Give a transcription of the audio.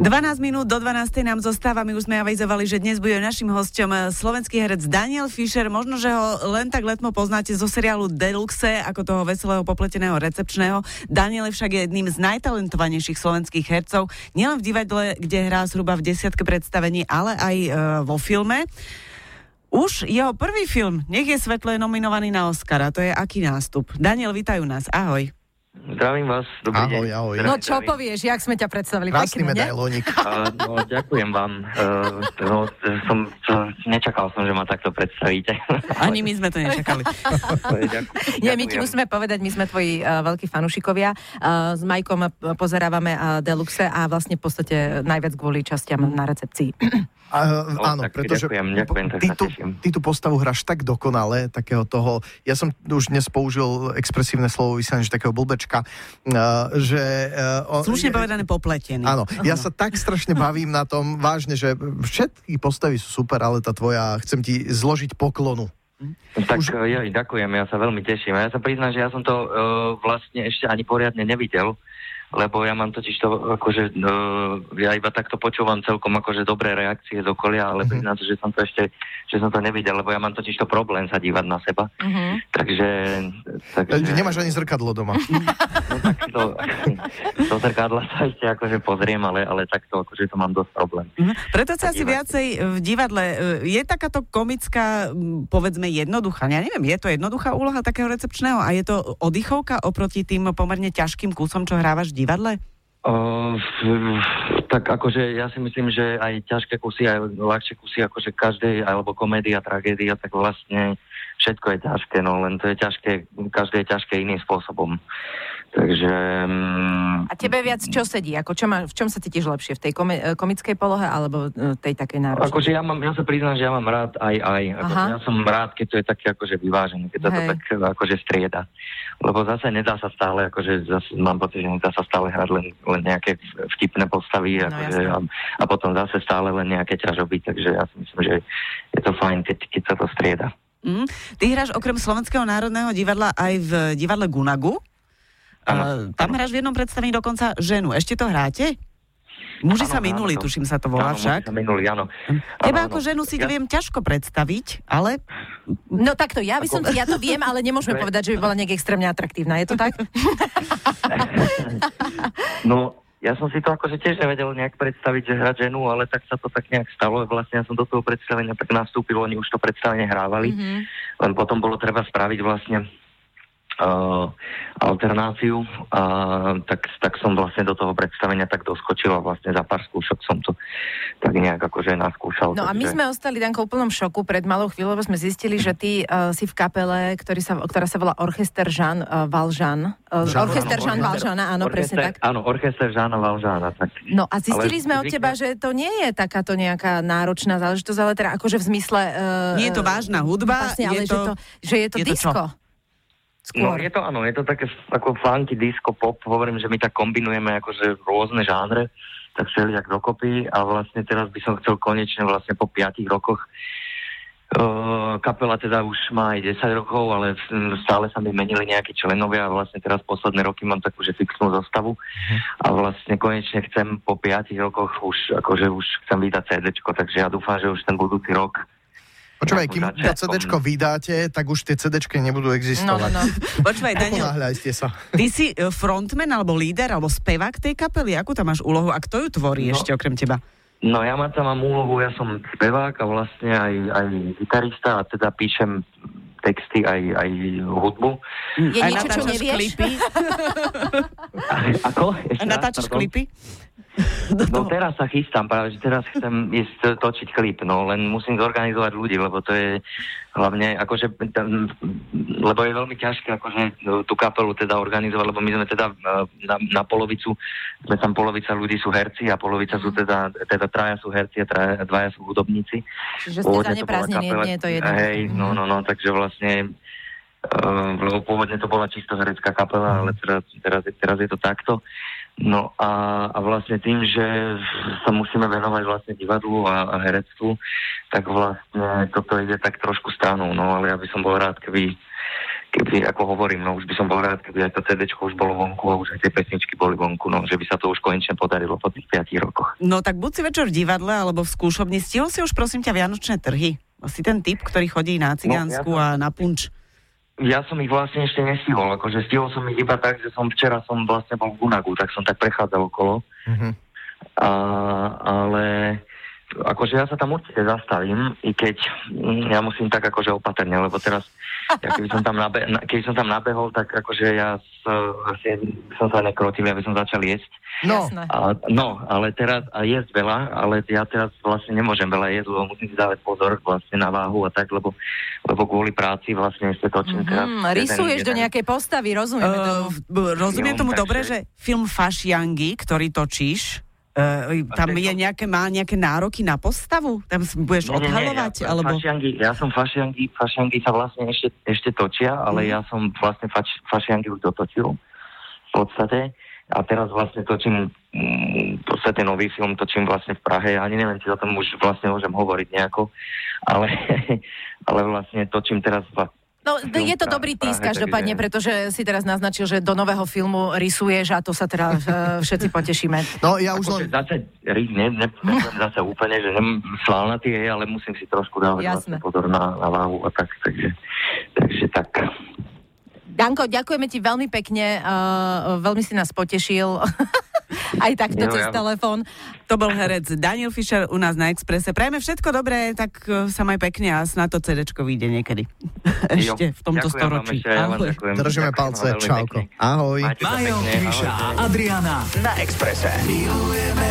12 minút do 12. nám zostáva, my už sme avizovali, že dnes bude našim hostom eh, slovenský herec Daniel Fischer. Možno, že ho len tak letmo poznáte zo seriálu Deluxe, ako toho veselého popleteného recepčného. Daniel je však jedným z najtalentovanejších slovenských hercov, nielen v divadle, kde hrá zhruba v desiatke predstavení, ale aj e, vo filme. Už jeho prvý film, nech je svetle, nominovaný na Oscara. To je aký nástup? Daniel, vítajú nás. Ahoj. Zdravím vás, dobrý ahoj, deň. Ahoj, No čo povieš, jak sme ťa predstavili? Krásny medailónik. Uh, no, ďakujem vám. Uh, no, som, to, nečakal som, že ma takto predstavíte. Ani my sme to nečakali. Ďakujem. Nie, my ti musíme povedať, my sme tvoji uh, veľkí fanúšikovia. Uh, s Majkom pozerávame uh, Deluxe a vlastne v podstate najviac kvôli častiam na recepcii. A, No, áno, tak pretože ďakujem, ďakujem, tak ty, tú, teším. ty tú postavu hráš tak dokonale, takého toho, ja som už dnes použil expresívne slovo vysielanie, že takého blbečka, uh, že... Uh, on- Slušne povedané popletený. Áno, ja sa tak strašne bavím na tom, vážne, že všetky postavy sú super, ale tá tvoja, chcem ti zložiť poklonu. Tak Už- Už... ja, ďakujem, ja sa veľmi teším. A ja sa priznám, že ja som to uh, vlastne ešte ani poriadne nevidel, lebo ja mám totiž to, akože, uh, ja iba takto počúvam celkom akože dobré reakcie z okolia, ale Mhm. priznám sa, že som to ešte, že som to nevidel, lebo ja mám totiž to problém sa dívať na seba. Uh-huh. Takže... takže... Nemáš ani zrkadlo doma. No tak to, do zrkadla sa ešte akože pozriem, ale, ale takto akože to mám dosť problém. Mhm. Preto sa asi viacej e, v divadle. e, Je takáto komická, povedzme, jednoduchá. Ja neviem, je to jednoduchá úloha takého recepčného a je to oddychovka oproti tým pomerne ťažkým kusom, čo hrávaš divadle? Uh, tak akože ja si myslím, že aj ťažké kusy, aj ľahšie kusy, akože každej, alebo komédia, tragédia, tak vlastne všetko je ťažké, no len to je ťažké, každé je ťažké iným spôsobom. Takže... Um, A tebe viac čo sedí? Ako čo má, v čom sa cítiš lepšie? V tej eh, komickej polohe alebo eh, tej takej náročnej? Akože ja, mám, ja sa priznám, že ja mám rád aj aj. Aha. ja som rád, keď to je také akože vyvážené, keď sa to tak akože strieda. Lebo zase nedá sa stále, akože zase mám pocit, že nedá sa stále hrať len, len nejaké vtipné postavy No, akože, a, a potom zase stále len nejaké ťažoby, takže ja si myslím, že je to fajn, keď, keď sa to strieda. Mm. Ty hráš okrem Slovenského národného divadla aj v divadle Gunagu. A, Áno, tam áno. hráš v jednom predstavení dokonca ženu. Ešte to hráte? Muži Áno, sa minuli, to- tuším sa to volá Áno, však. sa minulý, áno. Teba Áno, ako ženu si Ja- viem ťažko predstaviť, ale No takto, ja by som, ja to viem, ale nemôžeme povedať, že by bola nejak extrémne atraktívna. Je to tak? No, ja som si to akože tiež nevedel nejak predstaviť, že hrať ženu, ale tak sa to tak nejak stalo. Vlastne ja som do toho predstavenia tak nastúpil, oni už to predstavenie hrávali. Mhm. Len potom bolo treba spraviť vlastne uh, alternáciu, a tak, tak som vlastne do toho predstavenia tak doskočil a vlastne za pár skúšok som to tak nejak akože naskúšal. No a my takže- sme ostali, Danko, v úplnom šoku pred malou chvíľou, lebo sme zistili, že ty uh, si v kapele, ktorý sa, ktorá sa volá Orchester Jean uh, Valjean. Uh, Jean, Orchester áno, Jean Valjeana, áno, presne orchester- tak. Áno, orchester Žána Valžána. Tak. No a zistili Ale sme od teba, že to nie je takáto nejaká náročná záležitosť, ale teda akože v zmysle... Uh, Nie je to vážna hudba, Vlastne, je ale to- že, to, že je to je to čo? No, Skôr. je to áno, je to také ako funky, disco, pop, hovorím, že my tak kombinujeme akože rôzne žánre, tak všelijak dokopy a vlastne teraz by som chcel konečne vlastne po piatich rokoch Uh, kapela teda už má aj 10 rokov, ale stále sa mi menili nejakí členovia a vlastne teraz posledné roky mám takú, že fixnú zostavu a vlastne konečne chcem po 5 rokoch už, akože už chcem vydať CDčko, takže ja dúfam, že už ten budúci rok Počúvaj, kým to. CDčko vydáte, tak už tie CDčky nebudú No, no, existovať. no. počúvaj, Daniel, sa. ty si e, frontman alebo líder alebo spevák tej kapely? Akú tam máš úlohu a kto ju tvorí No. ešte okrem teba? No ja mám tam mám úlohu, ja som spevák a vlastne aj, aj gitarista a teda píšem texty aj, aj hudbu. Je Aj niečo, čo nevieš? klipy? Ako? Ešte natáčaš klipy? No teraz sa chystám, práve že teraz chcem ísť točiť klip, no len musím zorganizovať ľudí, lebo to je hlavne, akože, lebo je veľmi ťažké akože no, tú kapelu teda organizovať, lebo my sme teda eh, na, na polovicu, sme tam polovica ľudí sú herci a polovica sú teda, teda traja sú herci a traja, dvaja sú hudobníci. Čiže ste kapela- nie je to jedno. Hej, no, no, no, takže vlastne Uh, lebo pôvodne to bola čisto herecká kapela, ale teraz, teraz, teraz je to takto. No a, a vlastne tým, že sa musíme venovať vlastne divadlu a, a herectvu, tak vlastne toto ide tak trošku stranou, no ale ja by som bol rád, keby, keby, ako hovorím, no už by som bol rád, keby aj to CD už bolo vonku a už aj tie pesničky boli vonku, no že by sa to už konečne podarilo po tých 5 rokoch. No tak buď si večer v divadle alebo v skúšobni. Stihol si už prosím ťa Vianočné trhy? Si ten typ, ktorý chodí na cigánsku No, ja a na punč. Ja som ich vlastne ešte nestihol, akože stihol som ich iba tak, že som včera som vlastne bol v Gunagu, tak som tak prechádzal okolo. Mhm. A, ale akože ja sa tam určite zastavím, i keď mm, ja musím tak akože opatrne, lebo teraz, ja keby som tam, nabe- na- keby som tam nabehol, tak akože ja s, asi som sa nekrotil, aby som začal jesť. No. A, no, ale teraz, a jesť veľa, ale ja teraz vlastne nemôžem veľa jesť, lebo musím si dávať pozor vlastne na váhu a tak, lebo, lebo kvôli práci vlastne ešte točím teraz. Mm, jeden- rysuješ do nejakej postavy, rozumieme tomu. Uh, b- rozumiem Film, tomu dobre, že film Fašiangy, ktorý točíš, uh, tam je nejaké, má nejaké nároky na postavu? Tam budeš Nie, nie, nie, odhalovať? ja, alebo... fašiangy, ja som fašiangy, fašiangy sa vlastne ešte, ešte točia, ale Mhm. ja som vlastne faš, fašiangy už dotočil v podstate. A teraz vlastne točím mm, v podstate nový film, točím vlastne v Prahe. Ani neviem, či o tom už vlastne môžem hovoriť nejako, ale, ale vlastne točím teraz No, Film je to dobrý tisk každopádne, pretože si teraz naznačil, že do nového filmu rysuješ a to sa teraz e, všetci potešíme. no ja už len... zase, ne, ne, ne, zase úplne, že nem, slávnatý je, ale musím si trošku dávať Jasné. vlastne pozor na, na váhu a tak, takže, takže tak. Danko, ďakujeme ti veľmi pekne, uh, veľmi si nás potešil. Aj takto Jo, cez ja- telefón. To bol herec Daniel Fischer u nás na Exprese. Prajeme všetko dobré, tak uh, sa maj pekne a snad to CDčko vyjde niekedy. Ešte v tomto ďakujem storočí. ešte, ja vám Ahoj. ďakujem. Držíme Ďakujem palce, čauko. Ahoj. Majo, Miša Adriana na Exprese. Milujeme